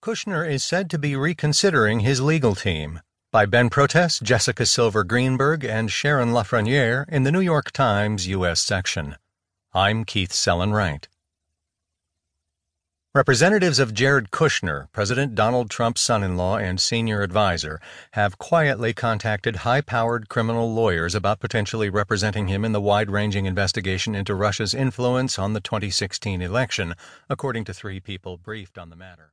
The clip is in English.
Kushner is said to be reconsidering his legal team. By Ben Protess, Jessica Silver Greenberg, and Sharon Lafraniere in the New York Times U.S. section. I'm Keith Sellon-Wright. Representatives of Jared Kushner, President Donald Trump's son in law and senior advisor, have quietly contacted high powered criminal lawyers about potentially representing him in the wide ranging investigation into Russia's influence on the 2016 election, according to three people briefed on the matter.